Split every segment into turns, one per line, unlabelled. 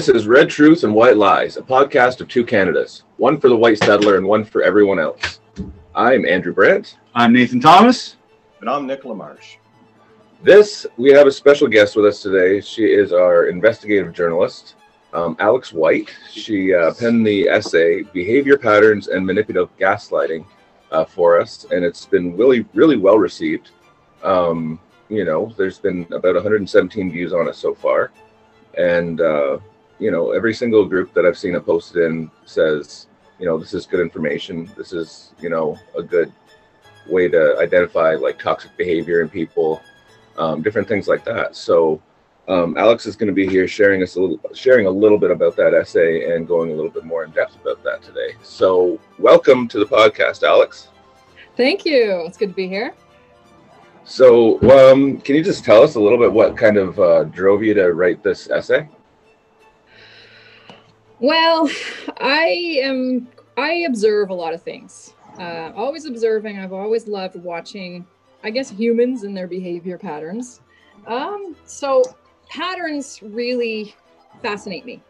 This is Red Truth and White Lies, a podcast of two Canadas, one for the white settler and one for everyone else. I'm Andrew Brandt.
I'm Nathan Thomas.
And I'm Nicola Marsh.
This, we have a special guest with us today. She is our investigative journalist, um, Alex White. She uh, penned the essay Behavior Patterns and Manipulative Gaslighting uh, for us, and it's been really, really well received. Um, you know, there's been about 117 views on it so far. And, uh, you know, every single group that I've seen it posted in says, you know, this is good information. This is, you know, a good way to identify like toxic behavior in people, um, different things like that. So, um, Alex is going to be here sharing us a little, sharing a little bit about that essay and going a little bit more in depth about that today. So, welcome to the podcast, Alex.
Thank you. It's good to be here.
So, um, can you just tell us a little bit what kind of uh, drove you to write this essay?
Well, I am. I observe a lot of things. Uh, always observing. I've always loved watching. I guess humans and their behavior patterns. Um, so patterns really fascinate me.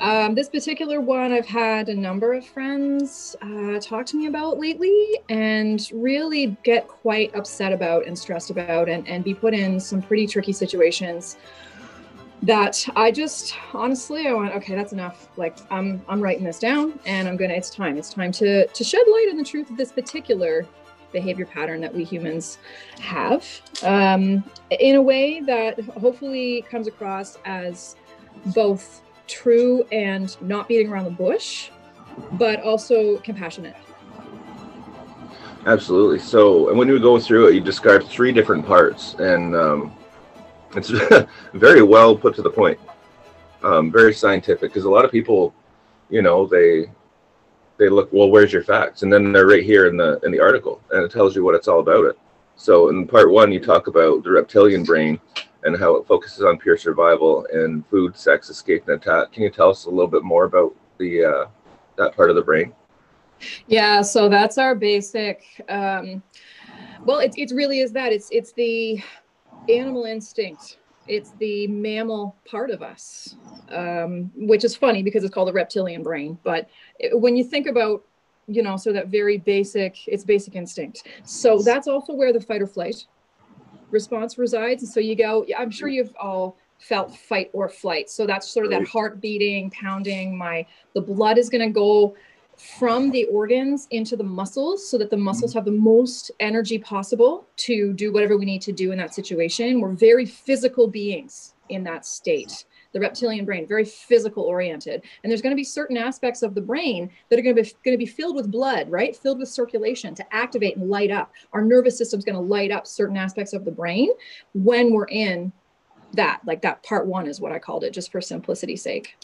Um, this particular one, I've had a number of friends uh, talk to me about lately and really get quite upset about and stressed about and, and be put in some pretty tricky situations that I just honestly I went okay that's enough. Like I'm I'm writing this down and I'm gonna it's time. It's time to to shed light on the truth of this particular behavior pattern that we humans have um, in a way that hopefully comes across as both true and not beating around the bush but also compassionate.
Absolutely. So and when you go through it you describe three different parts and um, it's very well put to the point, um, very scientific. Because a lot of people, you know, they they look, well, where's your facts? And then they're right here in the in the article, and it tells you what it's all about. It. So in part one, you talk about the reptilian brain and how it focuses on pure survival and food, sex, escape, and attack. Can you tell us a little bit more about the uh, that part of the brain?
Yeah, so that's our basic. Um, well, it, it really is that. It's it's the animal instinct. It's the mammal part of us, um, which is funny because it's called the reptilian brain. But it, when you think about, you know, so that very basic, it's basic instinct. So that's also where the fight or flight response resides. And so you go, I'm sure you've all felt fight or flight. So that's sort of that heart beating, pounding. My the blood is going to go from the organs into the muscles so that the muscles mm-hmm. have the most energy possible to do whatever we need to do in that situation. We're very physical beings in that state. The reptilian brain, very physical oriented. And there's going to be certain aspects of the brain that are going to be going to be filled with blood, right? Filled with circulation to activate and light up. Our nervous system's going to light up certain aspects of the brain when we're in that. Like that part 1 is what I called it just for simplicity's sake.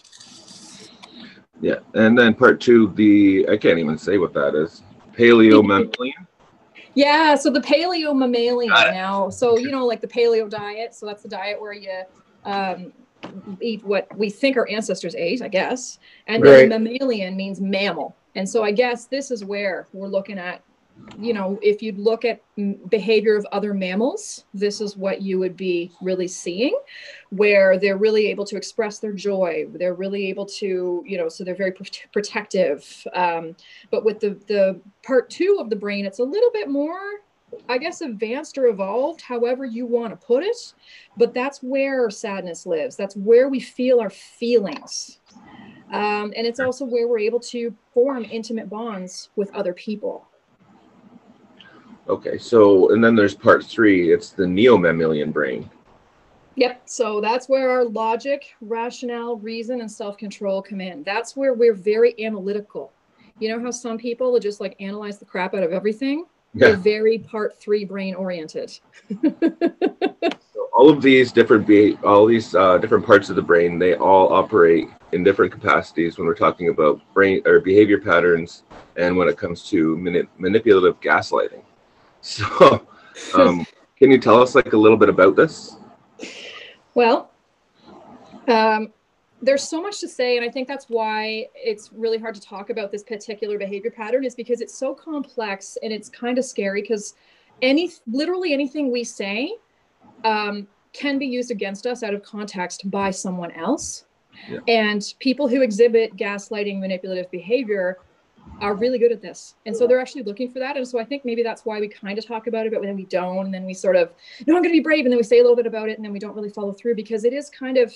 Yeah, and then part two, the I can't even say what that is. Paleo mammalian.
Yeah, so the paleo mammalian now. So you know, like the paleo diet. So that's the diet where you um, eat what we think our ancestors ate, I guess. And then mammalian means mammal. And so I guess this is where we're looking at you know, if you look at behavior of other mammals, this is what you would be really seeing, where they're really able to express their joy. They're really able to, you know, so they're very protective. Um, but with the the part two of the brain, it's a little bit more, I guess, advanced or evolved, however you want to put it. But that's where sadness lives. That's where we feel our feelings. Um, and it's also where we're able to form intimate bonds with other people.
Okay, so and then there's part three. It's the neo-mammalian brain.
Yep. So that's where our logic, rationale, reason, and self-control come in. That's where we're very analytical. You know how some people will just like analyze the crap out of everything? Yeah. They're very part three brain oriented.
so all of these different be all these uh, different parts of the brain, they all operate in different capacities when we're talking about brain or behavior patterns and when it comes to mani- manipulative gaslighting. So, um, can you tell us like a little bit about this?
Well, um, there's so much to say, and I think that's why it's really hard to talk about this particular behavior pattern, is because it's so complex and it's kind of scary because any literally anything we say um, can be used against us out of context by someone else Yeah. And people who exhibit gaslighting, manipulative behavior are really good at this. And so they're actually looking for that. And so I think maybe that's why we kind of talk about it, but then we don't. And then we sort of, no, I'm going to be brave. And then we say a little bit about it and then we don't really follow through because it is kind of,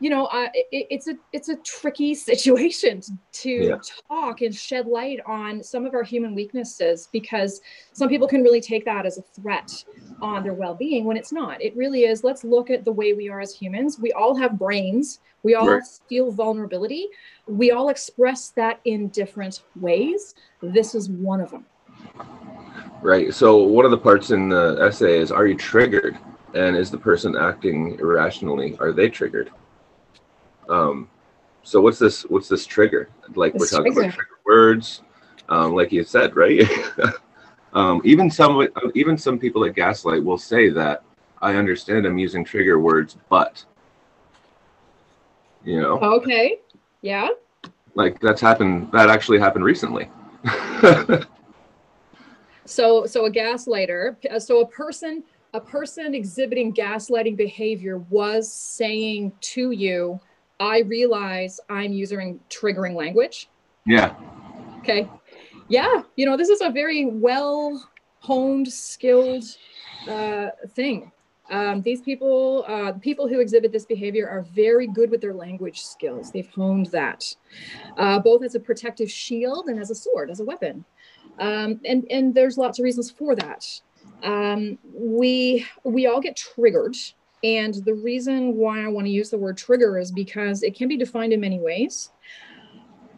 you know, uh, it, it's a it's a tricky situation to yeah. talk and shed light on some of our human weaknesses because some people can really take that as a threat on their well-being when it's not. It really is. Let's look at the way we are as humans. We all have brains. We all right. feel vulnerability. We all express that in different ways. This is one of them.
Right. So one of the parts in the essay is: Are you triggered? And is the person acting irrationally? Are they triggered? Um, so what's this? What's this trigger? Like this we're talking trigger. about trigger words, um, like you said, right? um, even some even some people at Gaslight will say that I understand I'm using trigger words, but you know.
Okay. Yeah.
Like that's happened. That actually happened recently.
so so a gaslighter. So a person a person exhibiting gaslighting behavior was saying to you I realize I'm using triggering language.
Yeah.
Okay. Yeah. You know, this is a very well honed, skilled uh, thing. Um, these people, uh, people who exhibit this behavior, are very good with their language skills. They've honed that, uh, both as a protective shield and as a sword, as a weapon. Um, and and there's lots of reasons for that. Um, we we all get triggered and the reason why I want to use the word trigger is because it can be defined in many ways.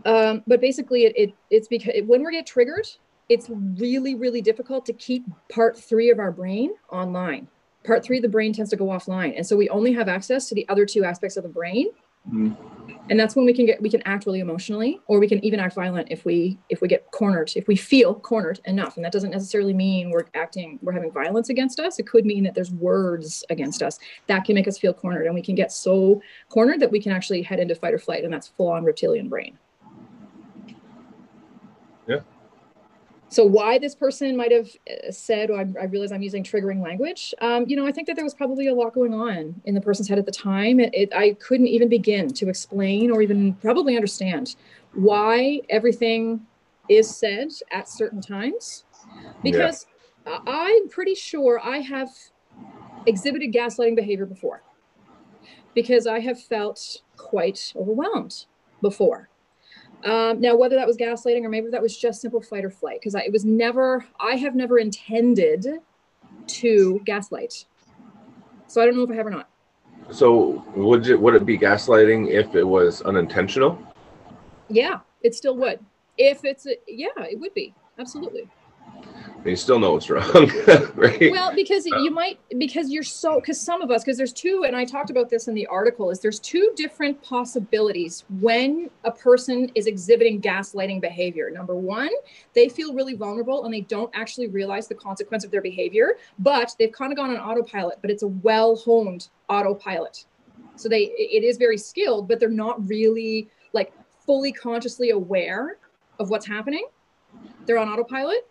Um, but basically, it, it it's because when we get triggered, it's really, really difficult to keep part three of our brain online. Part three of the brain tends to go offline. And so we only have access to the other two aspects of the brain. Mm-hmm. And that's when we can get we can act really emotionally or we can even act violent if we if we get cornered if we feel cornered enough. And that doesn't necessarily mean we're acting we're having violence against us. It could mean that there's words against us that can make us feel cornered. And we can get so cornered that we can actually head into fight or flight and that's full on reptilian brain.
Yeah
so why this person might have uh, said, oh, I, I, realize I'm using triggering language. Um, you know, I think that there was probably a lot going on in the person's head at the time. It, it, I couldn't even begin to explain or even probably understand why everything is said at certain times, because yeah. I'm pretty sure I have exhibited gaslighting behavior before, because I have felt quite overwhelmed before. Um, now, whether that was gaslighting or maybe that was just simple fight or flight, because it was never, I have never intended to gaslight. So I don't know if I have or not.
So would it would it be gaslighting if it was unintentional?
Yeah, it still would. If it's a, yeah, it would be absolutely
you still know what's wrong, right?
Well, because you might, because you're so, because some of us, because there's two, and I talked about this in the article, is there's two different possibilities when a person is exhibiting gaslighting behavior. Number one, they feel really vulnerable and they don't actually realize the consequence of their behavior, but they've kind of gone on autopilot, but it's a well honed autopilot. So they, it is very skilled, but they're not really like fully consciously aware of what's happening. They're on autopilot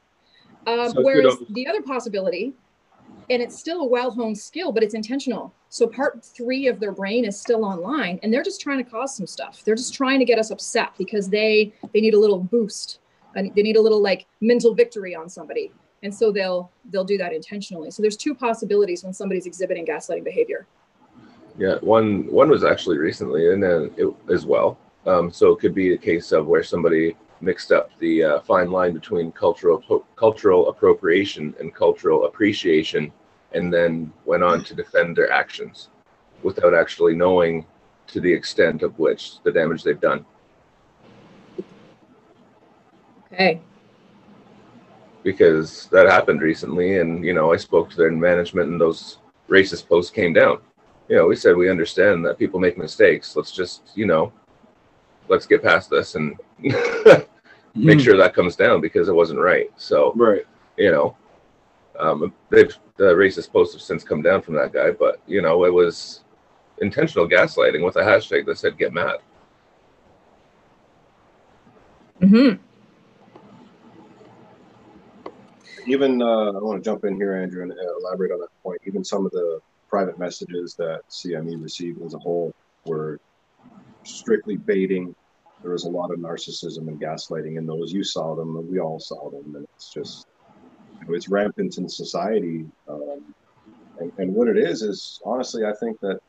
um, so whereas the other possibility, and it's still a well honed skill, but it's intentional. So part three of their brain is still online, and they're just trying to cause some stuff. They're just trying to get us upset because they they need a little boost, and they need a little like mental victory on somebody, and so they'll they'll do that intentionally. So there's two possibilities when somebody's exhibiting gaslighting behavior.
Yeah, one one was actually recently, and then it as well. Um, so it could be a case of where somebody mixed up the uh, fine line between cultural cultural appropriation and cultural appreciation, and then went on to defend their actions without actually knowing to the extent of which the damage they've done.
Okay.
Because that happened recently, and you know, I spoke to their management, and those racist posts came down. You know, we said we understand that people make mistakes. Let's just, you know, let's get past this and make mm. sure that comes down because it wasn't right. So,
right,
you know, um, they've the racist posts have since come down from that guy, but you know, it was intentional gaslighting with a hashtag that said "get mad."
Hmm.
Even uh, I want to jump in here, Andrew, and elaborate on that point. Even some of the private messages that CME received as a whole were strictly baiting. There was a lot of narcissism and gaslighting in those. You saw them, we all saw them, and it's just you know, it's rampant in society. Um, and, and what it is is honestly, I think that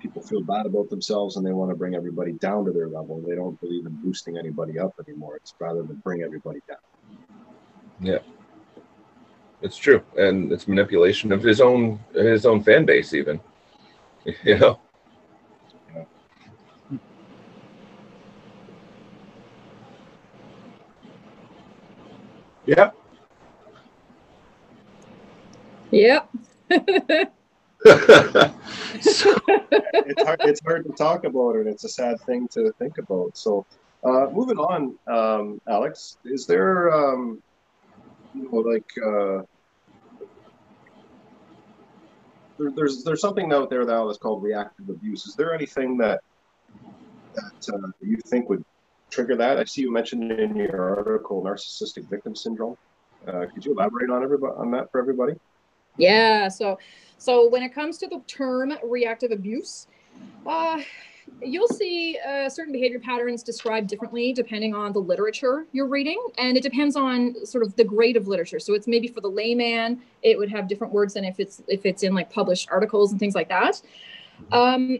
people feel bad about themselves and they want to bring everybody down to their level. They don't believe in boosting anybody up anymore. It's rather than bring everybody down.
Yeah. It's true. And it's manipulation of his own his own fan base even. You know?
Yeah.
Yep.
so, it's, hard, it's hard to talk about it. It's a sad thing to think about. So, uh, moving on, um, Alex, is there, um, you know, like, uh, there, there's there's something out there now that's called reactive abuse. Is there anything that that uh, you think would trigger that? I see you mentioned in your article narcissistic victim syndrome. Uh, could you elaborate on everybody on that for everybody?
Yeah. So, so when it comes to the term reactive abuse, uh, you'll see uh, certain behavior patterns described differently depending on the literature you're reading, and it depends on sort of the grade of literature. So it's maybe for the layman, it would have different words than if it's if it's in like published articles and things like that. Um,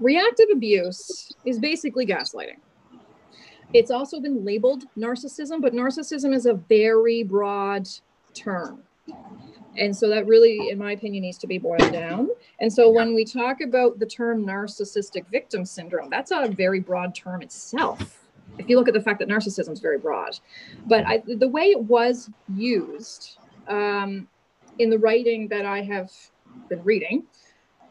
reactive abuse is basically gaslighting. It's also been labeled narcissism, but narcissism is a very broad term. And so that really, in my opinion, needs to be boiled down. And so when we talk about the term narcissistic victim syndrome, that's a very broad term itself. If you look at the fact that narcissism is very broad, but I, the way it was used um, in the writing that I have been reading,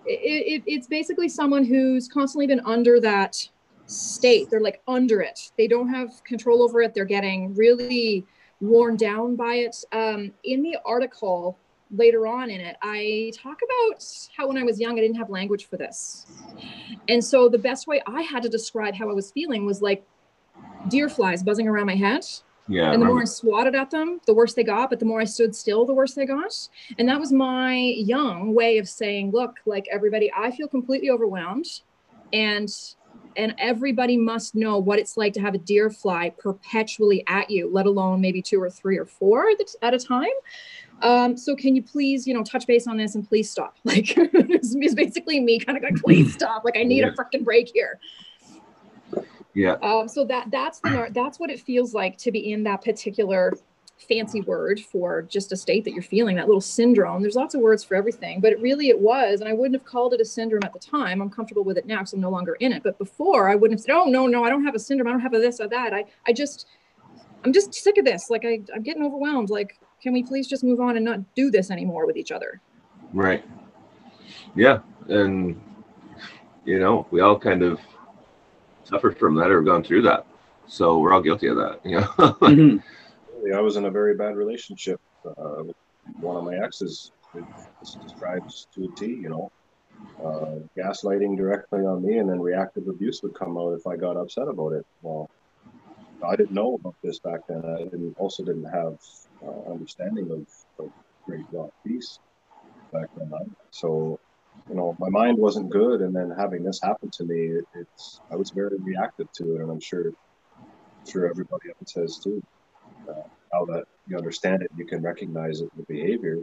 it, it, it's basically someone who's constantly been under that state. They're like under it. They don't have control over it. They're getting really worn down by it. Um, in the article, later on in it, I talk about how when I was young, I didn't have language for this. And so the best way I had to describe how I was feeling was like deer flies buzzing around my head.
Yeah.
And the more I swatted at them, the worse they got. But the more I stood still, the worse they got. And that was my young way of saying, look, like everybody, I feel completely overwhelmed. And and everybody must know what it's like to have a deer fly perpetually at you, let alone maybe two or three or four at a time. Um, so can you please, you know, touch base on this and please stop? Like it's, basically me kind of like, please stop. Like I need a freaking break here.
Yeah.
Um, so that that's the that's what it feels like to be in that particular fancy word for just a state that you're feeling that little syndrome. There's lots of words for everything but it really it was and i wouldn't have called it a syndrome at the time. I'm comfortable with it now because i'm no longer in it. But before i wouldn't have said oh no no i don't have a syndrome. I don't have a this or that. I i just i'm just sick of this. Like I, i'm getting overwhelmed. Like can we please just move on and not do this anymore with each other?
Right. Yeah. And you know we all kind of suffered from that or gone through that so we're all guilty of that you know mm-hmm.
I was in a very bad relationship uh, with one of my exes. It describes to a T, you know, uh, gaslighting directly on me, and then reactive abuse would come out if I got upset about it. Well, I didn't know about this back then. I didn't also didn't have uh, understanding of, of great rock peace back then. So, you know, my mind wasn't good, and then having this happen to me, it, it's I was very reactive to it, and I'm sure, sure everybody else says too. Uh, how that you understand it, you can recognize it, in the behavior,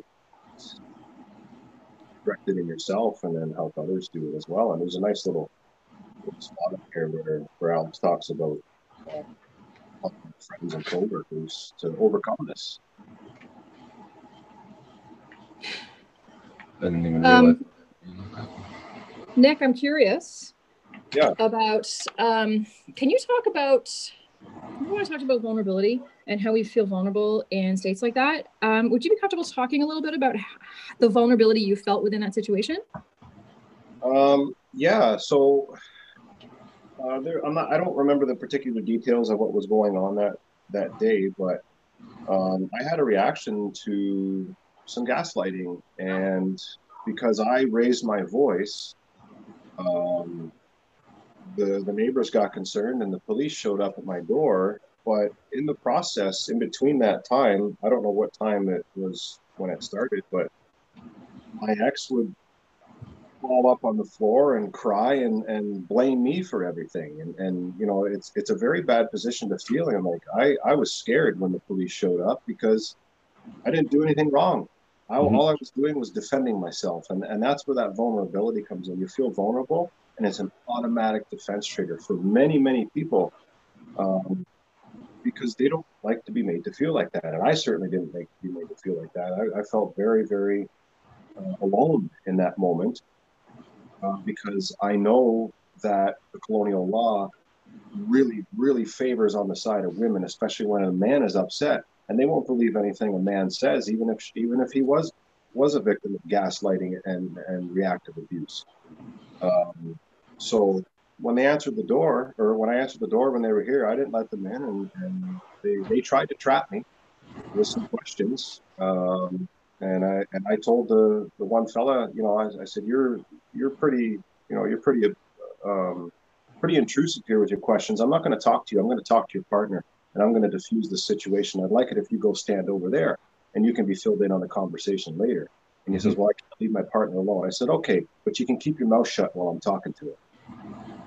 correct it in yourself, and then help others do it as well. And there's a nice little, little spot up here where, where Alex talks about um, friends and coworkers to overcome this.
I didn't even um,
Nick, I'm curious.
Yeah.
About, um, can you talk about we want to talk about vulnerability and how we feel vulnerable in states like that. Um, would you be comfortable talking a little bit about the vulnerability you felt within that situation?
Um, yeah. So uh, there, I'm not. I don't remember the particular details of what was going on that that day, but um, I had a reaction to some gaslighting, and because I raised my voice, um, the, the neighbors got concerned and the police showed up at my door. But in the process, in between that time, I don't know what time it was when it started, but my ex would fall up on the floor and cry and, and blame me for everything. And, and, you know, it's, it's a very bad position to feel in. Like I, I was scared when the police showed up because I didn't do anything wrong. I, mm-hmm. All I was doing was defending myself. And, and that's where that vulnerability comes in. You feel vulnerable and it's an automatic defense trigger for many, many people. Um, because they don't like to be made to feel like that. And I certainly didn't like to be made to feel like that. I, I felt very, very uh, alone in that moment uh, because I know that the colonial law really, really favors on the side of women, especially when a man is upset, and they won't believe anything a man says, even if even if he was was a victim of gaslighting and and reactive abuse. Um, so when they answered the door, or when I answered the door when they were here, I didn't let them in, and, and they, they tried to trap me with some questions. Um, and I and I told the the one fella, you know, I, I said, you're you're pretty, you know, you're pretty um, pretty intrusive here with your questions. I'm not going to talk to you. I'm going to talk to your partner, and I'm going to diffuse the situation. I'd like it if you go stand over there, and you can be filled in on the conversation later. And he mm-hmm. says, well, I can't leave my partner alone. I said, okay, but you can keep your mouth shut while I'm talking to her.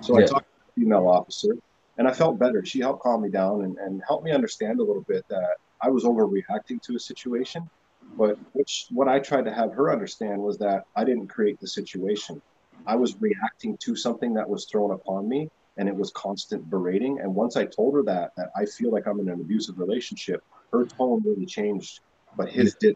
So yeah. I talked to the female officer and I felt better. She helped calm me down and, and help me understand a little bit that I was overreacting to a situation. But which what I tried to have her understand was that I didn't create the situation. I was reacting to something that was thrown upon me and it was constant berating. And once I told her that that I feel like I'm in an abusive relationship, her tone really changed, but his did.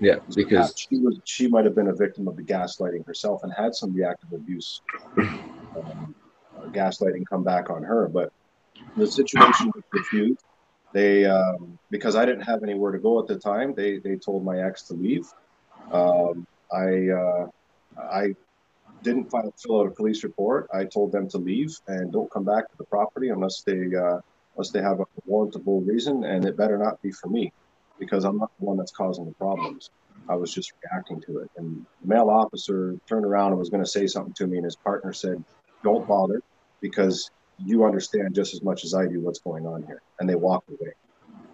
Yeah, because
she was she might have been a victim of the gaslighting herself and had some reactive abuse, um, uh, gaslighting come back on her. But the situation was diffused. They um, because I didn't have anywhere to go at the time. They they told my ex to leave. Um, I uh, I didn't file, fill out a police report. I told them to leave and don't come back to the property unless they uh, unless they have a warrantable reason, and it better not be for me because I'm not the one that's causing the problems. I was just reacting to it. And the male officer turned around and was going to say something to me, and his partner said, Don't bother because you understand just as much as I do what's going on here. And they walked away.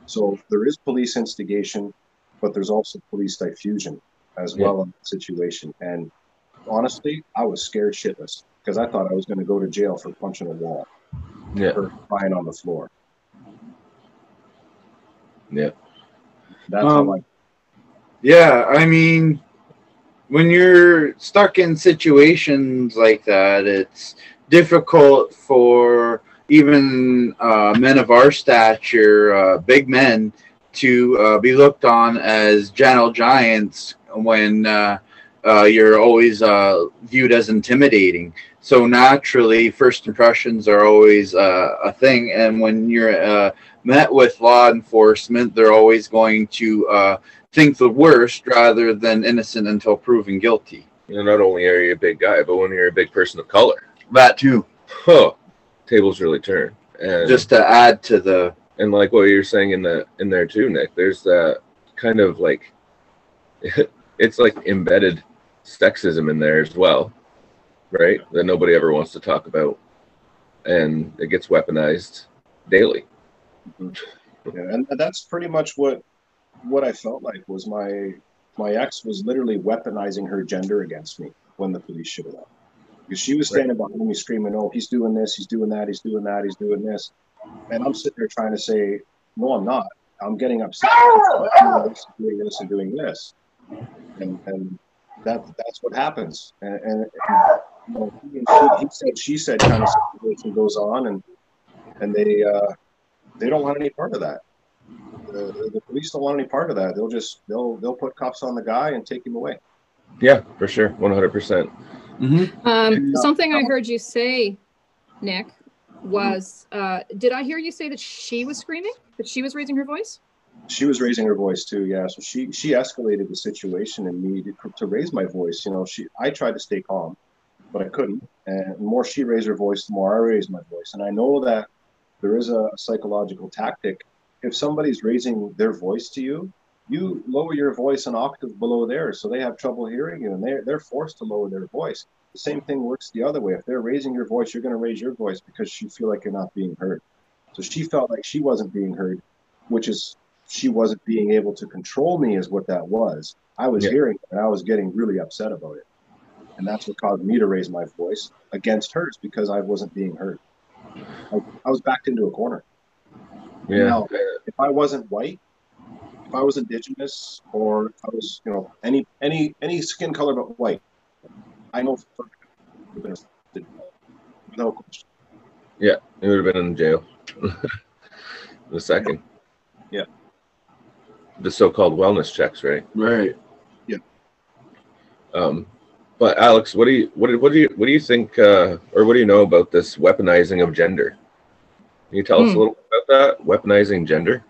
So there is police instigation, but there's also police diffusion as yeah. well in the situation. And honestly, I was scared shitless because I thought I was going to go to jail for punching a wall
yeah.
or crying on the floor.
Yeah.
That's um, I... Yeah, I mean, when you're stuck in situations like that, it's difficult for even uh, men of our stature, uh, big men, to uh, be looked on as gentle giants when uh, uh, you're always uh, viewed as intimidating. So naturally, first impressions are always a thing, and when you're met with law enforcement, they're always going to uh, think the worst rather than innocent until proven guilty.
You know, not only are you a big guy, but when you're a big person of color,
that too.
Huh. Tables really turn.
And just to add to the
and like what you're saying in the in there too, Nick. There's that kind of like it's like embedded sexism in there as well, right? That nobody ever wants to talk about, and it gets weaponized daily.
Mm-hmm. Yeah, and that's pretty much what what I felt like was my my ex was literally weaponizing her gender against me when the police showed up. Because she was standing right. behind me screaming, "Oh, he's doing this, he's doing that, he's doing that, he's doing this," and I'm sitting there trying to say, "No, I'm not. I'm getting upset doing this and doing this," and and that that's what happens. And, and, and you know, he, he, said, she said, kind of situation goes on, and and they. Uh, they don't want any part of that. The, the, police don't want any part of that. They'll just they'll they'll put cuffs on the guy and take him away.
Yeah, for sure, one hundred percent.
Mm-hmm. Um, something I heard you say, Nick, was uh, did I hear you say that she was screaming? That she was raising her voice?
She was raising her voice too. Yeah, so she she escalated the situation and me to, to raise my voice. You know, she I tried to stay calm, but I couldn't. And the more she raised her voice, the more I raised my voice. And I know that there is a psychological tactic. If somebody's raising their voice to you, you lower your voice an octave below theirs, so they have trouble hearing you, and they're they're forced to lower their voice. The same thing works the other way. If they're raising your voice, you're going to raise your voice because you feel like you're not being heard. So she felt like she wasn't being heard, which is she wasn't being able to control me, is what that was. I was yeah. hearing, and I was getting really upset about it. and that's what caused me to raise my voice against hers because I wasn't being heard. I, I was backed into a corner.
Yeah.
If I wasn't white, if I was indigenous, or I was, you know, any any any skin color but white, I know for no question.
Yeah, he would have been in jail. in a second.
Yeah.
The so-called wellness checks, right?
Right. Yeah.
Um, but Alex, what do you what do, what do you what do you think, uh, or what do you know about this weaponizing of gender? Can you tell us a
Hmm.
little bit about that weaponizing gender?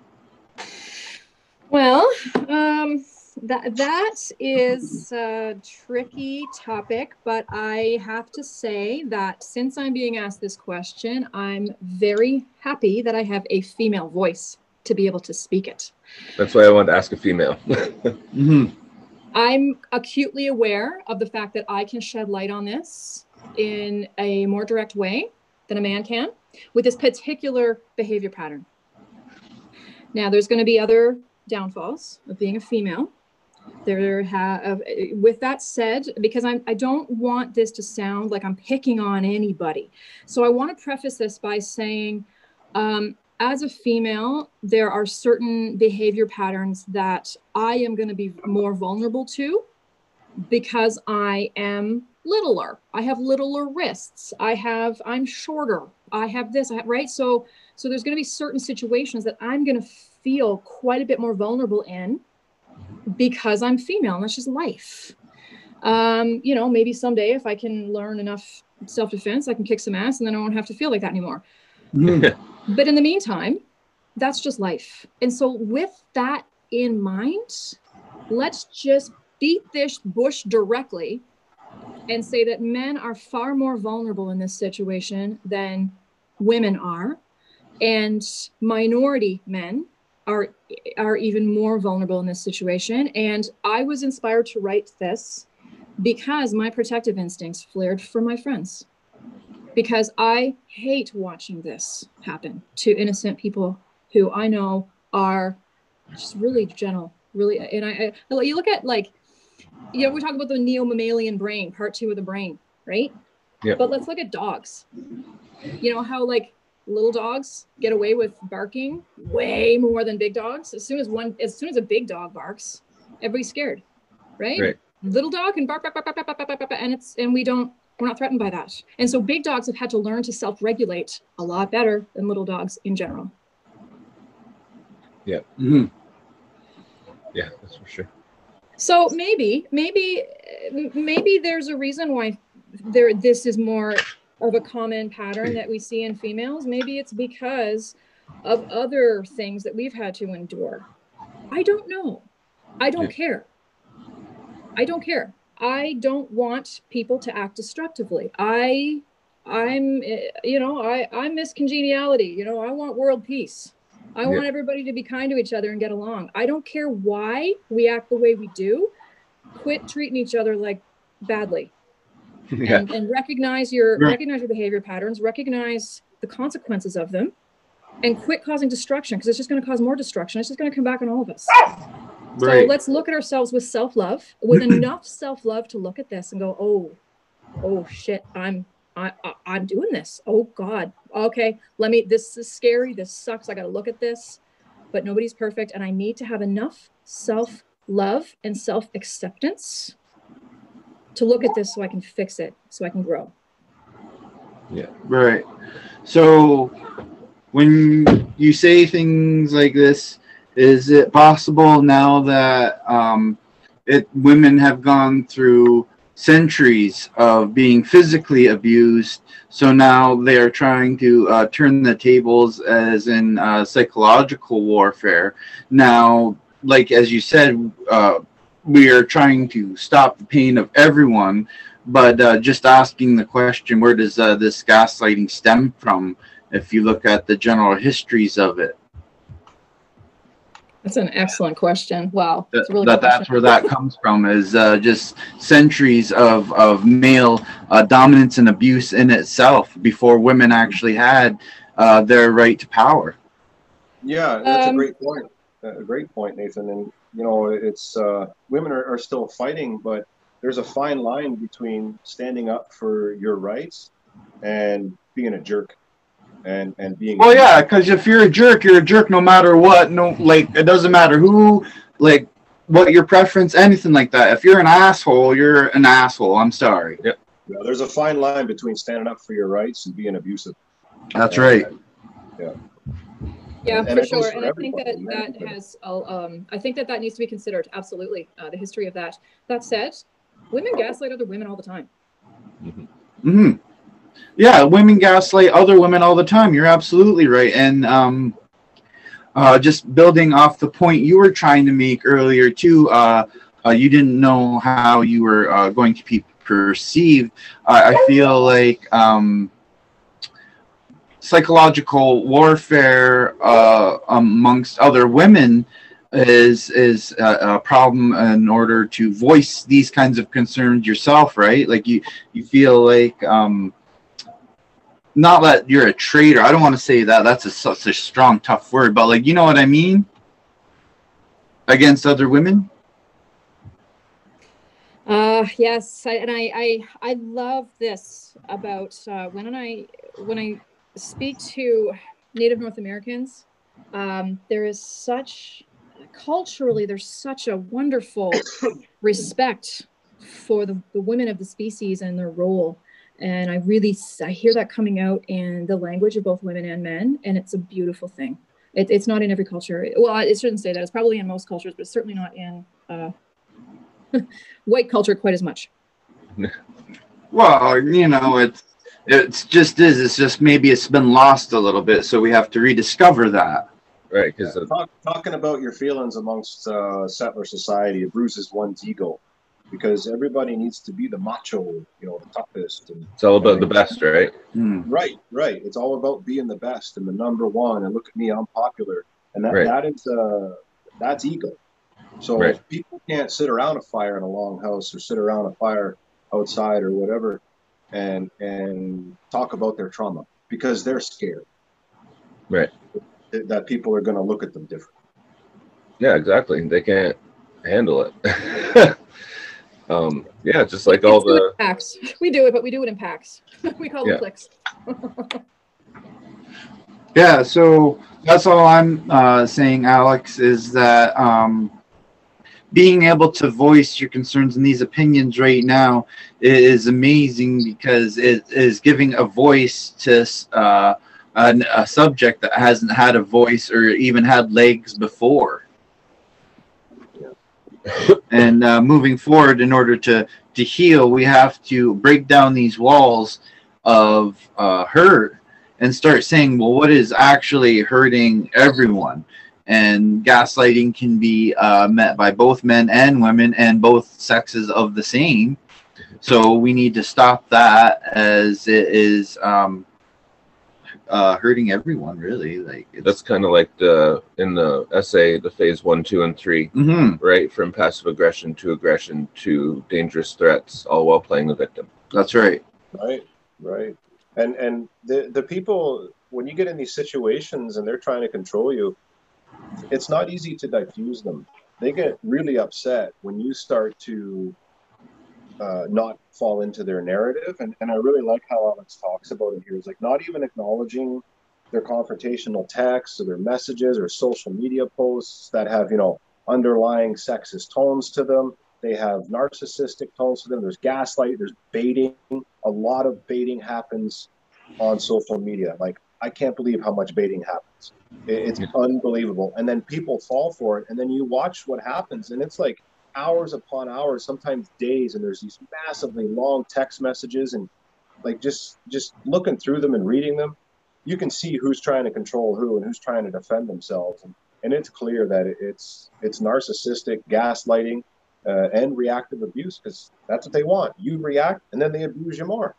Well, um, that that is a tricky topic, but I have to say that since I'm being asked this question, I'm very happy that I have a female voice to be able to speak it.
That's why I wanted to ask a female.
hmm
I'm acutely aware of the fact that I can shed light on this in a more direct way than a man can with this particular behavior pattern. Now, there's going to be other downfalls of being a female. There have, with that said, because I'm, I don't want this to sound like I'm picking on anybody. So I want to preface this by saying, um, as a female, there are certain behavior patterns that I am going to be more vulnerable to because I am littler. I have littler wrists. I have I'm shorter. I have this, I have, right? So so there's going to be certain situations that I'm going to feel quite a bit more vulnerable in because I'm female and that's just life. Um, you know, maybe someday if I can learn enough self-defense, I can kick some ass and then I won't have to feel like that anymore. But in the meantime, that's just life. And so, with that in mind, let's just beat this bush directly and say that men are far more vulnerable in this situation than women are. And minority men are, are even more vulnerable in this situation. And I was inspired to write this because my protective instincts flared for my friends because I hate watching this happen to innocent people who I know are just really gentle, really. And I, I you look at like, you know, we talk about the neo mammalian brain, part two of the brain, right?
Yeah.
But let's look at dogs. You know how like little dogs get away with barking way more than big dogs. As soon as one, as soon as a big dog barks, everybody's scared, right?
Right.
Little dog can bark, bark, bark, bark, bark, bark, bark, bark, bark, and it's and we don't we're not threatened by that. And so big dogs have had to learn to self-regulate a lot better than little dogs in general.
hmm
yeah, that's for sure.
So maybe, maybe, maybe there's a reason why there this is more of a common pattern that we see in females. Maybe it's because of other things that we've had to endure. I don't know. I don't
Yeah.
care. I don't care. I don't want people to act destructively. I I'm you know, I I miss congeniality. You know, I want world peace. I
Yeah.
want everybody to be kind to each other and get along. I don't care why we act the way we do. Quit treating each other like badly
Yeah.
and, and recognize your
Right.
recognize your behavior patterns, recognize the consequences of them, and quit causing destruction because it's just going to cause more destruction. It's just going to come back on all of us. Ah! So
Right.
let's look at ourselves with self love, with enough self love to look at this and go, oh, oh shit, I'm I, I I'm doing this. Oh God. Okay, let me. This is scary. This sucks. I got to look at this, but nobody's perfect, and I need to have enough self love and self acceptance to look at this so I can fix it, so I can grow. Yeah.
Right. So when you say things like this, is it possible now that um, it women have gone through centuries of being physically abused, so now they are trying to uh, turn the tables as in uh, psychological warfare. Now, like as you said, uh, we are trying to stop the pain of everyone but uh, just asking the question where does uh, this gaslighting stem from if you look at the general histories of it
That's an excellent question. Wow,
that,
that's a really
that
good
that's where that comes from is uh, just centuries of, of male uh, dominance and abuse in itself before women actually had uh, their right to power
Yeah, that's
Um,
a great point. A great point, Nathan. And you know, it's uh, women are, are still fighting, but there's a fine line between standing up for your rights and being a jerk and and being
well yeah because if you're a jerk you're a jerk no matter what no like it doesn't matter who like what your preference anything like that if you're an asshole you're an asshole i'm sorry
yep
yeah, there's a fine line between standing up for your rights and being abusive
that's right
yeah
yeah, and for sure. For and I think that that has, um, I think that that needs to be considered. Absolutely, uh, the history of that. That said, women gaslight other women all the time.
Mm-hmm. mm-hmm. Yeah, women gaslight other women all the time. You're absolutely right. And um, uh, just building off the point you were trying to make earlier too, uh, uh, you didn't know how you were uh, going to be perceived. I feel like um, psychological warfare uh, amongst other women is is a, a, problem in order to voice these kinds of concerns yourself, right? Like you you feel like um, not that you're a traitor. I don't want to say that. That's a, such a strong, tough word, but like you know what I mean against other women.
Uh, yes, I, and I, I I love this about uh, when I when I speak to Native North Americans. Um, there is such culturally there's such a wonderful respect for the, the women of the species and their role and i really i hear that coming out in the language of both women and men and it's a beautiful thing. It, it's not in every culture. Well i shouldn't say that. It's probably in most cultures but certainly not in uh, white culture quite as much.
Well you know it's it's just is it's just maybe it's been lost a little bit so we have to rediscover that.
Right because
yeah, talk, talking about your feelings amongst uh, settler society it bruises one's ego because everybody needs to be the macho you know the toughest and,
it's all about the best right
hmm. right right it's all about being the best and the number one and look at me i'm popular and that, right. that is uh that's ego so right. if people can't sit around a fire in a longhouse or sit around a fire outside or whatever and and talk about their trauma because they're scared
right
that people are going to look at them different.
Yeah, exactly. They can't handle it. um, yeah, just like all the
packs. We do it, but we do it in packs. we call them clicks.
yeah, so that's all I'm uh, saying, Alex, is that um, being able to voice your concerns and these opinions right now is amazing because it is giving a voice to uh, a, a subject that hasn't had a voice or even had legs before. And uh, moving forward, in order to to heal, we have to break down these walls of uh, hurt and start saying, well, what is actually hurting everyone? And gaslighting can be uh, met by both men and women and both sexes of the same. So we need to stop that as it is um, uh, hurting everyone really. Like
that's kind of like the in the essay, the phase one, two, and 3
mm-hmm.
right? From passive aggression to aggression to dangerous threats, all while playing the victim.
That's right.
Right, right. And and the the people when you get in these situations and they're trying to control you, it's not easy to diffuse them. They get really upset when you start to uh, not fall into their narrative. And, and I really like how Alex talks about it here. Is like not even acknowledging their confrontational texts or their messages or social media posts that have, you know, underlying sexist tones to them. They have narcissistic tones to them. There's gaslight, there's baiting. A lot of baiting happens on social media. Like, I can't believe how much baiting happens. It's unbelievable. And then people fall for it. And then you watch what happens. And it's like, hours upon hours, sometimes days, and there's these massively long text messages and like just just looking through them and reading them, you can see who's trying to control who and who's trying to defend themselves, and, and it's clear that it's it's narcissistic gaslighting uh, and reactive abuse because that's what they want. You react, and then they abuse you more.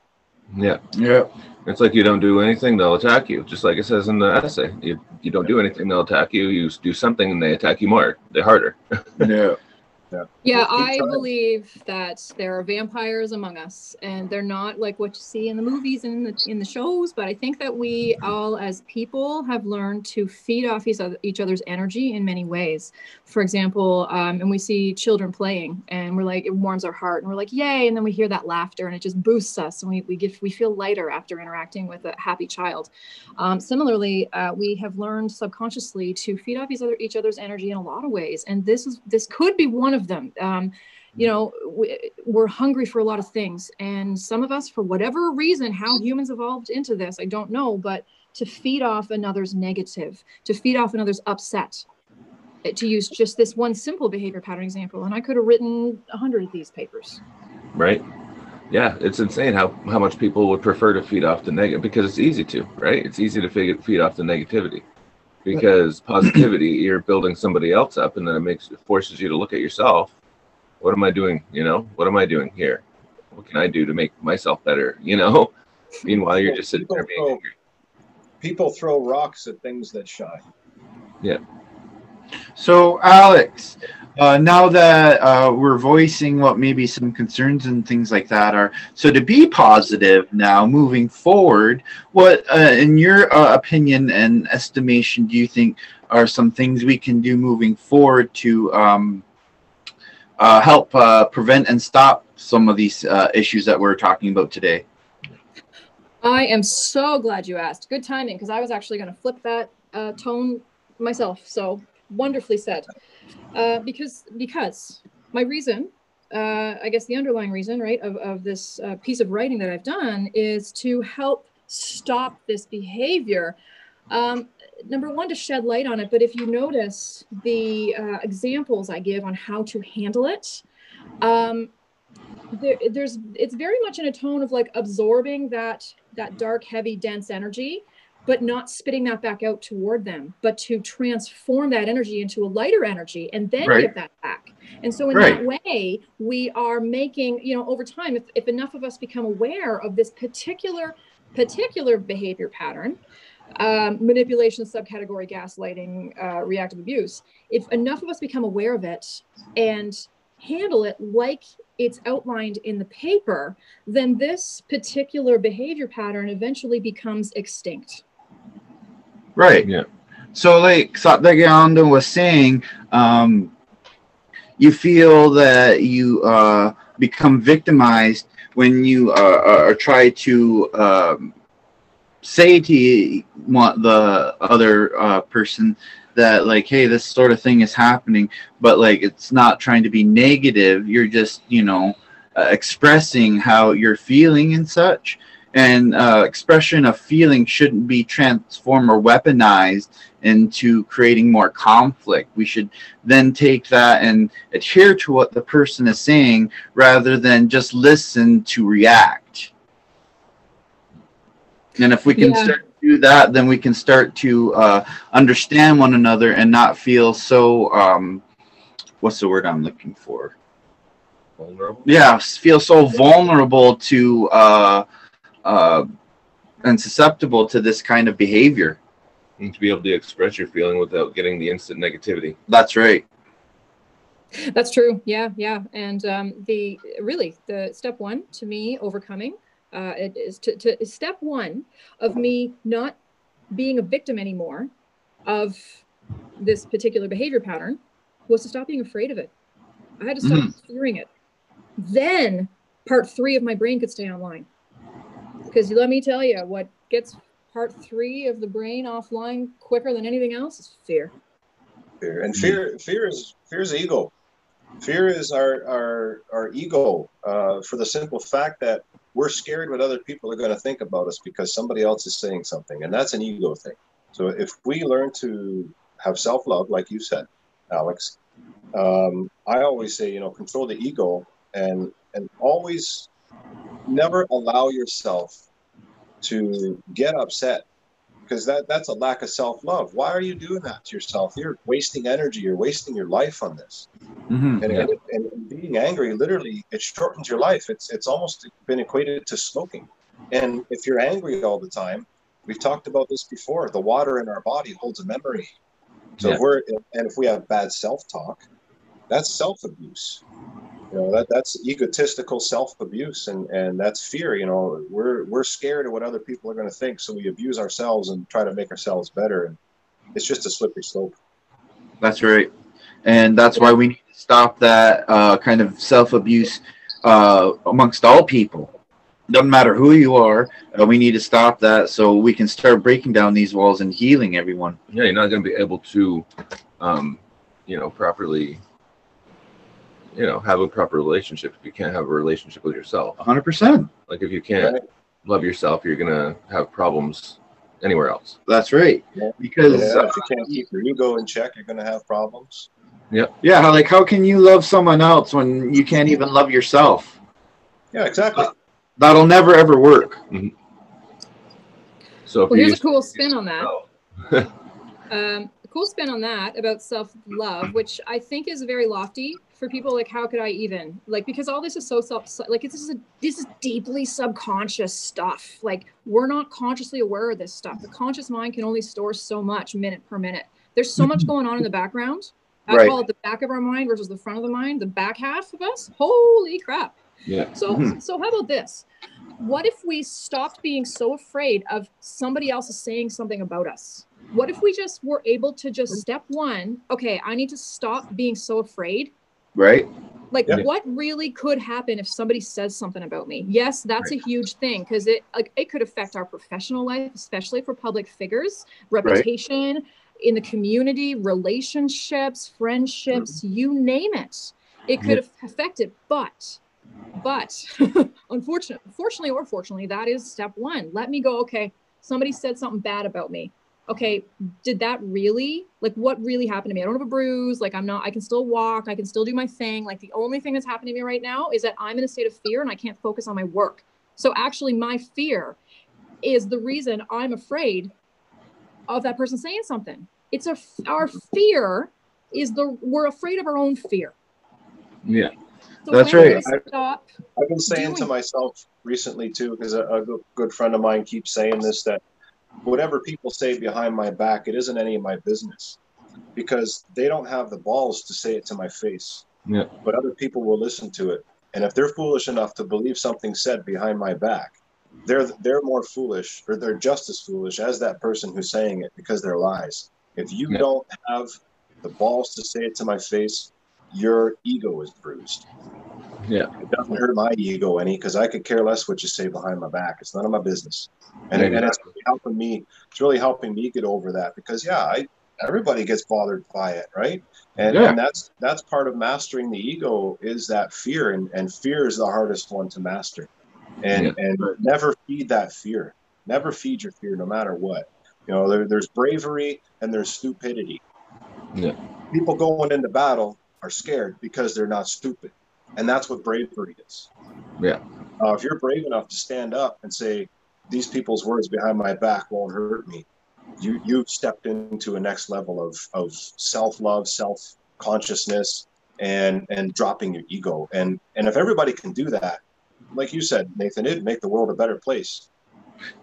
Yeah,
yeah.
It's like you don't do anything, they'll attack you. Just like it says in the essay, you you don't do anything, they'll attack you. You do something, and they attack you more. They're harder.
yeah.
Yeah,
yeah I believe that there are vampires among us, and they're not like what you see in the movies and in the in the shows. But I think that we all, as people, have learned to feed off each, other, each other's energy in many ways. For example, um, and we see children playing, and we're like, it warms our heart, and we're like, yay! And then we hear that laughter, and it just boosts us, and we we get we feel lighter after interacting with a happy child. Um, similarly, uh, we have learned subconsciously to feed off each other each other's energy in a lot of ways, and this is this could be one of of them. Um, you know, we, we're hungry for a lot of things. And some of us, for whatever reason, how humans evolved into this, I don't know, but to feed off another's negative, to feed off another's upset, eh, to use just this one simple behavior pattern example. And I could have written a hundred of these papers.
Right. Yeah, it's insane how, how much people would prefer to feed off the negative because it's easy to, right? It's easy to feed, feed off the negativity because positivity you're building somebody else up and then it makes it forces you to look at yourself. What am i doing you know? What am i doing here? What can i do to make myself better you know? Meanwhile you're just sitting there being
throw, people throw rocks at things that shine.
Yeah.
So alex uh, now that uh, we're voicing what maybe some concerns and things like that are, so to be positive now moving forward, what, uh, in your uh, opinion and estimation, do you think are some things we can do moving forward to um, uh, help uh, prevent and stop some of these issues that we're talking about today?
I am so glad you asked. Good timing, because I was actually going to flip that tone myself. So wonderfully said. Uh, because because my reason, uh, I guess the underlying reason, right, of, of this uh, piece of writing that I've done is to help stop this behavior. Um, number one, to shed light on it. But if you notice the uh, examples I give on how to handle it, um, there, there's it's very much in a tone of like absorbing that that dark, heavy, dense energy but not spitting that back out toward them, but to transform that energy into a lighter energy and then right. give that back. And so in right. that way, we are making, you know, over time, if, if enough of us become aware of this particular particular behavior pattern, um, manipulation, subcategory, gaslighting, uh, reactive abuse, if enough of us become aware of it and handle it like it's outlined in the paper, then this particular behavior pattern eventually becomes extinct.
Right.
Yeah.
So, like Satyaganda was saying, um, you feel that you uh, become victimized when you uh, uh, try to um, say to the other uh, person that like hey this sort of thing is happening but like it's not trying to be negative you're just you know uh, expressing how you're feeling and such and uh, expression of feeling shouldn't be transformed or weaponized into creating more conflict. We should then take that and adhere to what the person is saying rather than just listen to react. And if we can yeah. start to do that, then we can start to uh, understand one another and not feel so, um, what's the word I'm looking for?
Vulnerable?
Yeah, feel so vulnerable to. Uh, uh, and susceptible to this kind of behavior.
And to be able to express your feeling without getting the instant negativity.
That's right.
That's true. Yeah, yeah. And um, the really the step one to me overcoming uh, it is to, to step one of me not being a victim anymore of this particular behavior pattern was to stop being afraid of it. I had to stop mm. fearing it. Then part three of my brain could stay online. Because let me tell you, what gets part three of the brain offline quicker than anything else is fear.
Fear and fear. Fear is fear is ego. Fear is our our our ego. Uh, for the simple fact that we're scared what other people are going to think about us because somebody else is saying something, and that's an ego thing. So if we learn to have self love, like you said, Alex, um, I always say, you know, control the ego and and always never allow yourself to get upset because that that's a lack of self-love. Why are you doing that to yourself? You're wasting energy. You're wasting your life on this. Mm-hmm, and, yeah. and, and, being angry literally it shortens your life. It's it's almost been equated to smoking. And if you're angry all the time we've talked about this before the water in our body holds a memory. So yeah. if we're and if we have bad self-talk that's self abuse. You know that that's egotistical self abuse, and and that's fear. You know, we're we're scared of what other people are going to think, so we abuse ourselves and try to make ourselves better, and it's just a slippery slope.
That's right, and that's why we need to stop that uh, kind of self abuse uh, amongst all people. Doesn't matter who you are, uh, we need to stop that so we can start breaking down these walls and healing everyone.
Yeah, you're not going to be able to, um, you know, properly, you know, have a proper relationship if you can't have a relationship with yourself.
100%.
Like if you can't
Right.
love yourself, you're gonna have problems anywhere else.
That's right.
Yeah.
Because
Yeah, if you can't keep your ego in check, you're going to have problems.
yeah, yeah like how can you love someone else when you can't even love yourself?
Yeah, exactly.
That'll never ever work.
So if
Well,
you
here's a cool spin on that. Um, a cool spin on that about self love, which I think is very lofty for people. Like, how could I even like because all this is so self like this is a this is deeply subconscious stuff. Like we're not consciously aware of this stuff. The conscious mind can only store so much minute per minute. There's so much going on in the background. I
Right.
call it the back of our mind versus the front of the mind. The back half of us. Holy crap!
yeah.
So,
Mhm.
so how about this? What if we stopped being so afraid of somebody else saying something about us? What if we just were able to just step one, okay, I need to stop being so afraid.
Right?
Like,
Yeah.
what really could happen if somebody says something about me? Yes, that's a huge thing because it like it could affect our professional life, especially for public figures, reputation in the community, relationships, friendships, mm. you name it. It could affect it, but but unfortunately, fortunately or fortunately, that is step one. Let me go, okay, somebody said something bad about me. Okay, did that really, like, what really happened to me? I don't have a bruise. Like, I'm not, I can still walk. I can still do my thing. Like, the only thing that's happening to me right now is that I'm in a state of fear and I can't focus on my work. So, actually, my fear is the reason I'm afraid of that person saying something. It's a, our fear is the, we're afraid of our own fear.
Yeah.
So
That's
when we
right.
I've been saying to myself recently too, because a, a good- good friend of mine keeps saying this that whatever people say behind my back, it isn't any of my business because they don't have the balls to say it to my face.
Yeah.
But other people will listen to it, and if they're foolish enough to believe something said behind my back, they're they're more foolish, or they're just as foolish as that person who's saying it because they're lies. If you
Yeah.
don't have the balls to say it to my face, your ego is bruised. It doesn't hurt my ego any because I could care less what you say behind my back. It's none of my business. And,
Yeah,
and it's really helping me. It's really helping me get over that because yeah, I everybody gets bothered by it, right? And,
Yeah.
and that's that's part of mastering the ego is that fear, and, and fear is the hardest one to master. And
Yeah.
and never feed that fear. Never feed your fear, no matter what. You know, there, there's bravery and there's stupidity.
Yeah.
People going into battle are scared because they're not stupid, and that's what bravery is.
Yeah.
Uh, if you're brave enough to stand up and say, "These people's words behind my back won't hurt me," you you've stepped into a next level of of self love, self consciousness, and and dropping your ego. And and if everybody can do that, like you said, Nathan, it'd make the world a better place.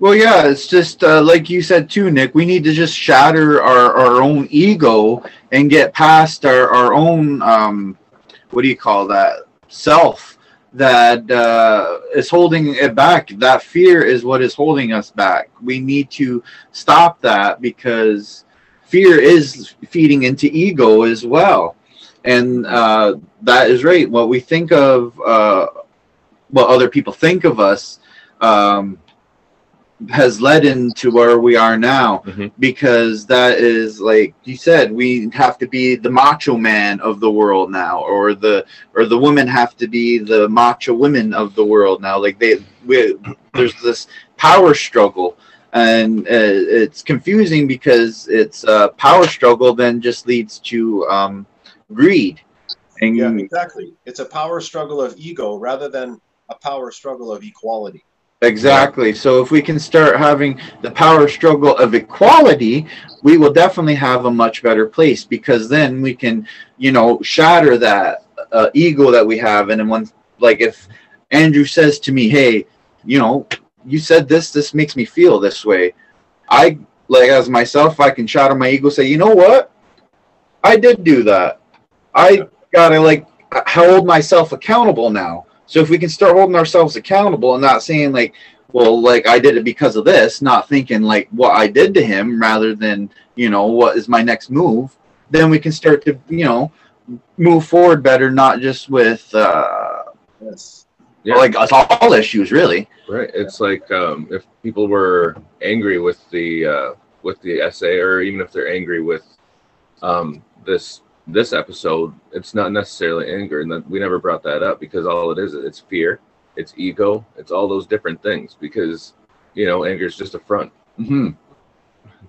Well, yeah, it's just uh, like you said too, Nick. We need to just shatter our, our own ego and get past our, our own, um, what do you call that, self that uh, is holding it back. That fear is what is holding us back. We need to stop that because fear is feeding into ego as well. And uh, that is right. What we think of, uh, what other people think of us. Um, has led into where we are now
Mhm.
because that is like you said we have to be the macho man of the world now or the or the women have to be the macho women of the world now like they we, there's this power struggle and uh, it's confusing because it's a power struggle then just leads to um, greed and
Yeah, exactly. It's a power struggle of ego rather than a power struggle of equality.
Exactly. So if we can start having the power struggle of equality, we will definitely have a much better place because then we can, you know, shatter that uh, ego that we have. And then when, like, if Andrew says to me, "Hey, you know, you said this, this makes me feel this way," I, like, as myself, I can shatter my ego, say, "You know what? I did do that. I gotta like hold myself accountable now. So if we can start holding ourselves accountable and not saying like, well, like I did it because of this, not thinking like what I did to him rather than, you know, what is my next move, then we can start to, you know, move forward better, not just with uh
Yes.
Yeah.
like us all issues really.
Right. It's like um, if people were angry with the uh, with the essay, or even if they're angry with um, this this episode, it's not necessarily anger, and that we never brought that up because all it is, it's fear, it's ego, it's all those different things. Because you know, anger is just a front.
hmm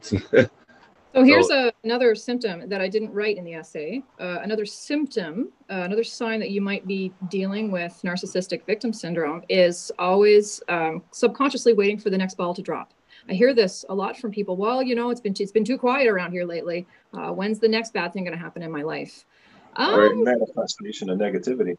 So here's a, another symptom that I didn't write in the essay. Uh, another symptom, uh, another sign that you might be dealing with narcissistic victim syndrome is always um, subconsciously waiting for the next ball to drop. I hear this a lot from people. Well, you know, it's been it's been too quiet around here lately. Uh, when's the next bad thing going to happen in my life? Um,
Right. Manifestation of negativity.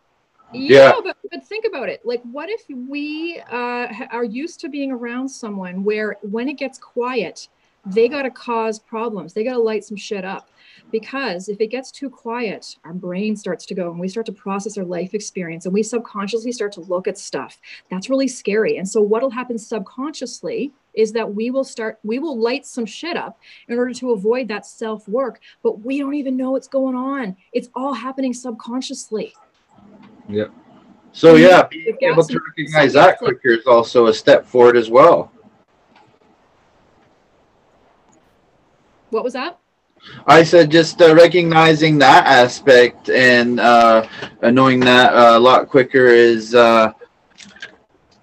yeah,
Yeah.
but, but think about it. Like, what if we uh, are used to being around someone where when it gets quiet, they got to cause problems. They got to light some shit up. Because if it gets too quiet, our brain starts to go and we start to process our life experience and we subconsciously start to look at stuff. That's really scary. And so, what'll happen subconsciously is that we will start, we will light some shit up in order to avoid that self work, but we don't even know what's going on. It's all happening subconsciously. Yeah.
So yeah, being able to recognize that quicker is also a step forward as well.
What was that?
I said just uh, recognizing that aspect and uh, knowing that uh, a lot quicker is uh,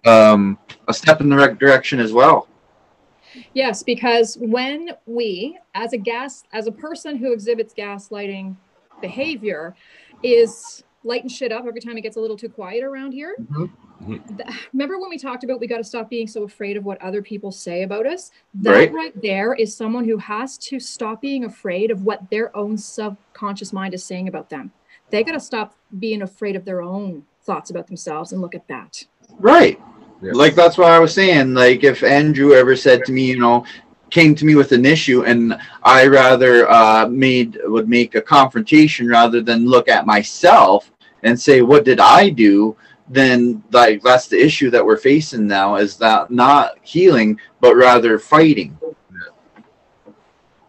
um, a step in the right direction as well.
Yes, because when we, as a gas, as a person who exhibits gaslighting behavior, is lighting shit up every time it gets a little too quiet around here.
Mhm.
Th- Remember when we talked about we got to stop being so afraid of what other people say about us? That
Right.
right. there is someone who has to stop being afraid of what their own subconscious mind is saying about them. They got to stop being afraid of their own thoughts about themselves and look at that.
Right.
Yeah.
Like that's what I was saying. Like if Andrew ever said to me, you know, came to me with an issue and I rather uh, made would make a confrontation rather than look at myself and say, what did I do? Then like that's the issue that we're facing now is that not healing, but rather fighting.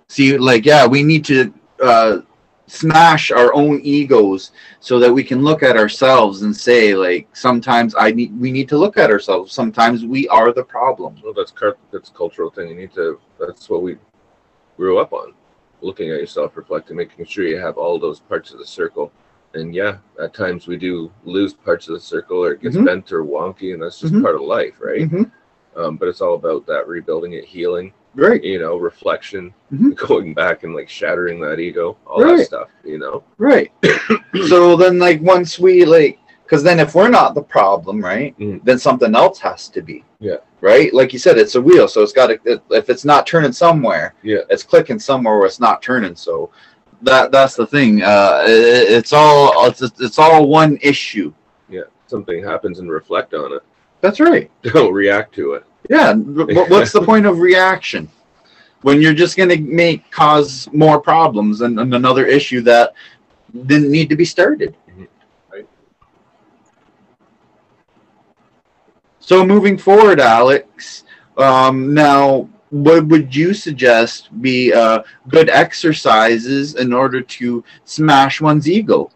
See, like yeah, we need to uh, smash our own egos so that we can look at ourselves and say like sometimes i need we need to look at ourselves sometimes we are the problem
well, that's that's cultural thing. You need to. That's what we grew up on. Looking at yourself, reflecting, making sure you have all those parts of the circle. And yeah, at times we do lose parts of the circle, or it gets
Mhm.
bent or wonky, and that's just
Mhm.
part of life, right?
Mhm.
Um, but it's all about that rebuilding it, healing,
right
you know, reflection,
Mhm.
going back and like shattering that ego, all
Right.
that stuff, you know.
right so then like once we like because then if we're not the problem right
Mhm.
then something else has to be
Yeah.
right like you said it's a wheel so it's got to if it's not turning somewhere
Yeah.
it's clicking somewhere where it's not turning so that that's the thing uh it, it's all it's, it's all one issue
Yeah, something happens and reflect on it.
that's right
Don't react to it.
Yeah, what's the point of reaction when you're just going to make cause more problems and, and another issue that didn't need to be started?
Right.
So moving forward, Alex, um, now what would you suggest be uh, good exercises in order to smash one's ego?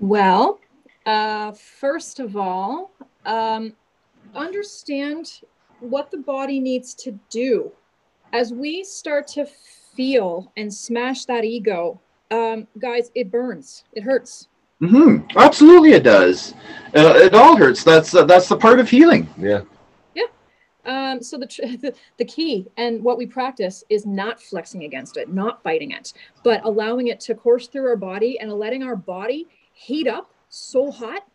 Well, uh, first of all, um, understand what the body needs to do. As we start to feel and smash that ego, um, guys, it burns, it hurts.
hmm Absolutely, it does. Uh, it all hurts. That's uh, that's the part of healing.
Yeah.
Um, so the, the the key and what we practice is not flexing against it, not fighting it, but allowing it to course through our body and letting our body heat up so hot,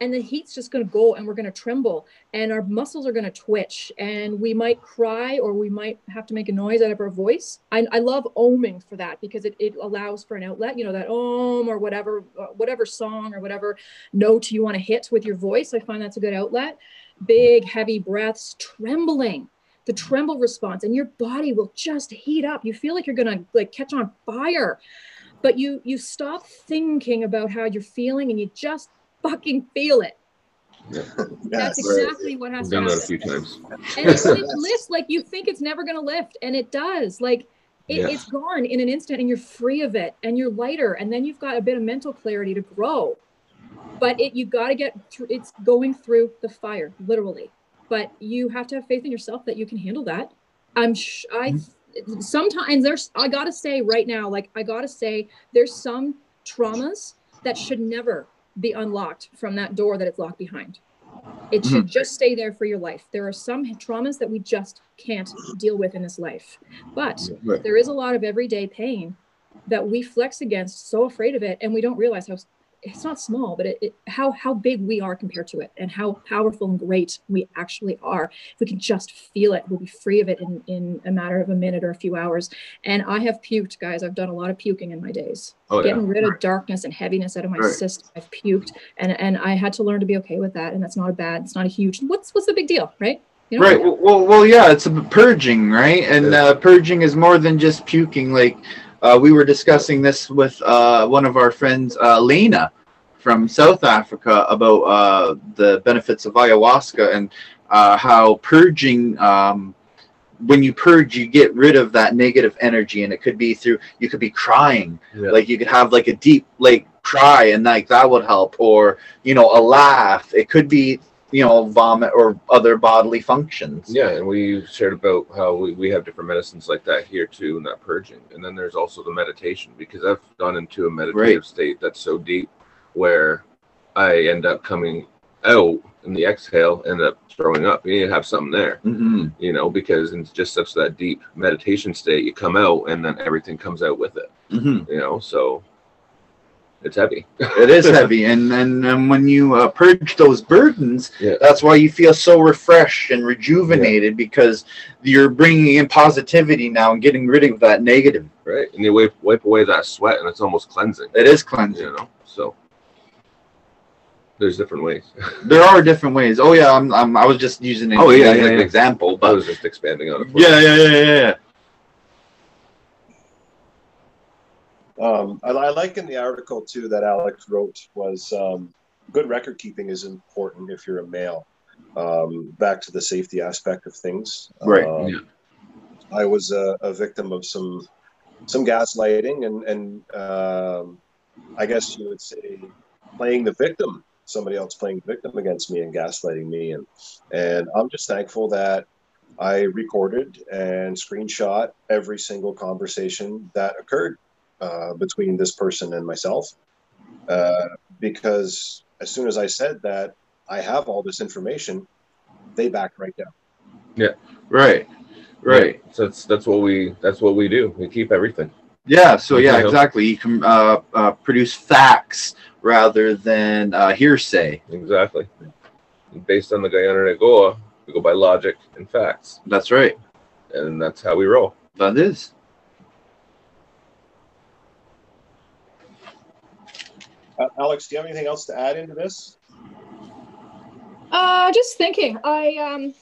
and the heat's just going to go, and we're going to tremble, and our muscles are going to twitch, and we might cry or we might have to make a noise out of our voice. I, I love oming for that because it, it allows for an outlet. You know that om or whatever whatever song or whatever note you want to hit with your voice. I find that's a good outlet big, heavy breaths, trembling, the tremble response, and your body will just heat up. You feel like you're gonna like catch on fire. but you you stop thinking about how you're feeling and you just fucking feel it
Yeah.
that's
Yes.
exactly what has to
done
happen
that a few times.
and it, it lifts like you think it's never going to lift and it does like it,
Yeah.
it's gone in an instant and you're free of it and you're lighter and then you've got a bit of mental clarity to grow but it you got to get through it's going through the fire literally. But you have to have faith in yourself that you can handle that. I'm sh- i mm-hmm. sometimes there's i gotta say right now like i gotta say there's some traumas that should never be unlocked from that door that it's locked behind. It should mm-hmm. just stay there for your life. There are some traumas that we just can't deal with in this life. But there is a lot of everyday pain that we flex against so afraid of it and we don't realize how it's not small but it, it how how big we are compared to it and how powerful and great we actually are if we can just feel it we'll be free of it in in a matter of a minute or a few hours and i have puked guys i've done a lot of puking in my days
Oh yeah.
getting rid of darkness and heaviness out of my
Right.
system i've puked and and i had to learn to be okay with that and that's not a bad it's not a huge what's what's the big deal right you know?
Right. Well, well, well, yeah, it's a purging, right? And uh, purging is more than just puking. Like uh, we were discussing this with uh, one of our friends, uh, Lena, from South Africa, about uh, the benefits of ayahuasca and uh, how purging. Um, when you purge, you get rid of that negative energy, and it could be through. You could be crying,
Yeah.
like you could have like a deep like cry, and like that would help, or you know, a laugh. It could be you know, vomit or other bodily functions.
Yeah, and we shared about how we, we have different medicines like that here too, and that purging. And then there's also the meditation because I've gone into a meditative
Right.
state that's so deep where I end up coming out in the exhale, end up throwing up. You need to have something there,
hmm
you know, because it's just such that deep meditation state. You come out and then everything comes out with it,
hmm
you know, so it's heavy.
It is heavy, and and, and when you uh, purge those burdens,
Yeah.
that's why you feel so refreshed and rejuvenated because you're bringing in positivity now and getting rid of that negative.
right? And you wipe, wipe away that sweat and it's almost cleansing,
It is cleansing.
you know, so there's different ways.
There are different ways. Oh yeah, I'm, I'm I was just using it
Oh, yeah, yeah,
an
yeah.
example,
I was just expanding on it.
yeah, yeah, yeah, yeah,
Um, I, I like in the article too that Alex wrote was um, good record keeping is important if you're a male. Um, back to the safety aspect of things.
Right,
Um,
yeah.
I was a, a victim of some some gaslighting and and um, I guess you would say playing the victim. Somebody else playing victim against me and gaslighting me, and and I'm just thankful that I recorded and screenshot every single conversation that occurred uh, between this person and myself. Uh, because as soon as I said that I have all this information, they backed right down.
Yeah, right, right.
So that's that's what we that's what we do. We keep everything.
Yeah, so yeah,
Yeah.
exactly. You can uh, uh, produce facts rather than uh, hearsay.
Exactly. Based on the Guyana Goa, we go by logic and facts,
That's right.
and that's how we roll.
That is.
Uh, Alex, do you have anything else to add into this?
Uh, just thinking. I um,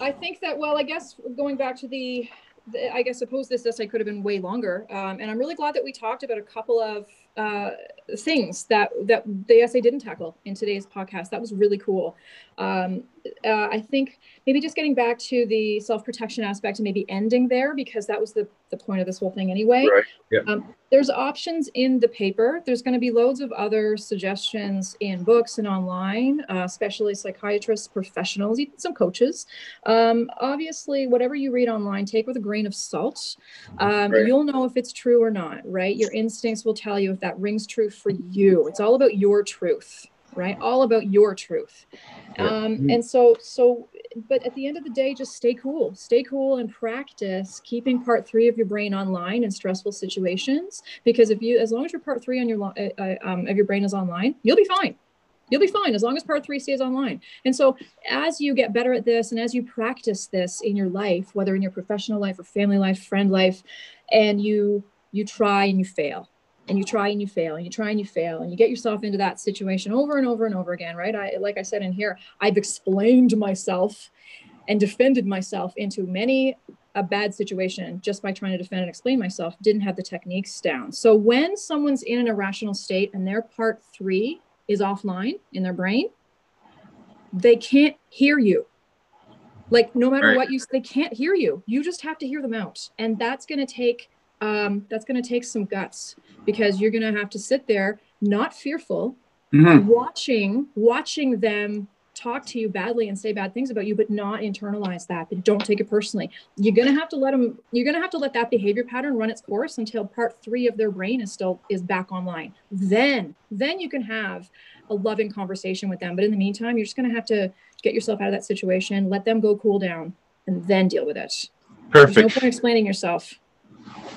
I think that well, I guess going back to the, the I guess suppose this essay could have been way longer. Um, and I'm really glad that we talked about a couple of uh, things that that the essay didn't tackle in today's podcast. That was really cool. Um, uh, I think maybe just getting back to the self protection aspect and maybe ending there because that was the the point of this whole thing anyway.
Right.
Yeah.
Um, there's options in the paper. There's going to be loads of other suggestions in books and online, uh, especially psychiatrists, professionals, even some coaches. Um, obviously, whatever you read online, take with a grain of salt. Um,
Right.
You'll know if it's true or not, right? Your instincts will tell you if that rings true for you. It's all about your truth, right? All about your truth.
Yeah.
Um, and so, so, but at the end of the day, just stay cool, stay cool and practice keeping part three of your brain online in stressful situations. Because if you, as long as your part three on your, uh, uh, um, of your brain is online, you'll be fine. You'll be fine as long as part three stays online. And so, as you get better at this and as you practice this in your life, whether in your professional life or family life, friend life, and you you try and you fail, and you try and you fail, and you try and you fail, and you get yourself into that situation over and over and over again, right? I like I said in here, I've explained myself and defended myself into many a bad situation just by trying to defend and explain myself, didn't have the techniques down. So when someone's in an irrational state and their part three is offline in their brain, they can't hear you. Like no matter
Right.
what you say, they can't hear you. You just have to hear them out. And that's gonna take um, that's gonna take some guts because you're gonna have to sit there, not fearful,
Mhm.
watching watching them talk to you badly and say bad things about you but not internalize that but don't take it personally. You're going to have to let them you're going to have to let that behavior pattern run its course until part 3 of their brain is still is back online. Then then you can have a loving conversation with them but in the meantime you're just going to have to get yourself out of that situation let them go cool down and then deal with it. There's no point explaining yourself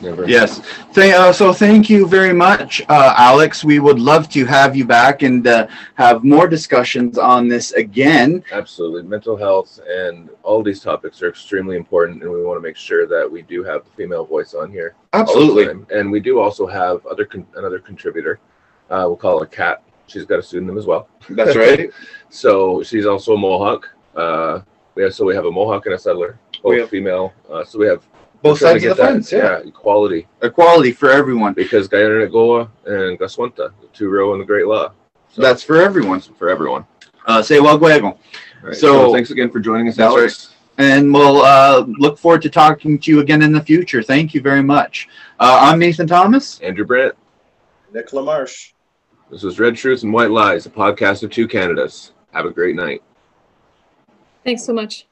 Never.
Yes. Uh, so thank you very much, uh, Alex. We would love to have you back and uh, have more discussions on this again.
Absolutely. Mental health and all these topics are extremely important, and we want to make sure that we do have the female voice on here. Absolutely. And we do also have other con- another contributor. Uh, we'll call her Kat. She's got a pseudonym as well.
That's right.
So she's also a Mohawk. Uh, we have so we have a Mohawk and a settler, both female. Uh, so we have
Both
we're trying to
sides of the
that,
fence. Yeah.
equality
Equality for everyone.
because Guyana Goa and Gaswanta, the two row in the Great Law. So
That's for everyone.
for everyone.
Uh, say well, Guego.
All right.
So-
So, thanks again for joining us,
That's
Alex.
And we'll uh, look forward to talking to you again in the future. Thank you very much. Uh, I'm Nathan Thomas.
Andrew Brandt.
Nick Lamarche.
This was Red Truths and White Lies, a podcast of two Canadas. Have a great night.
thanks so much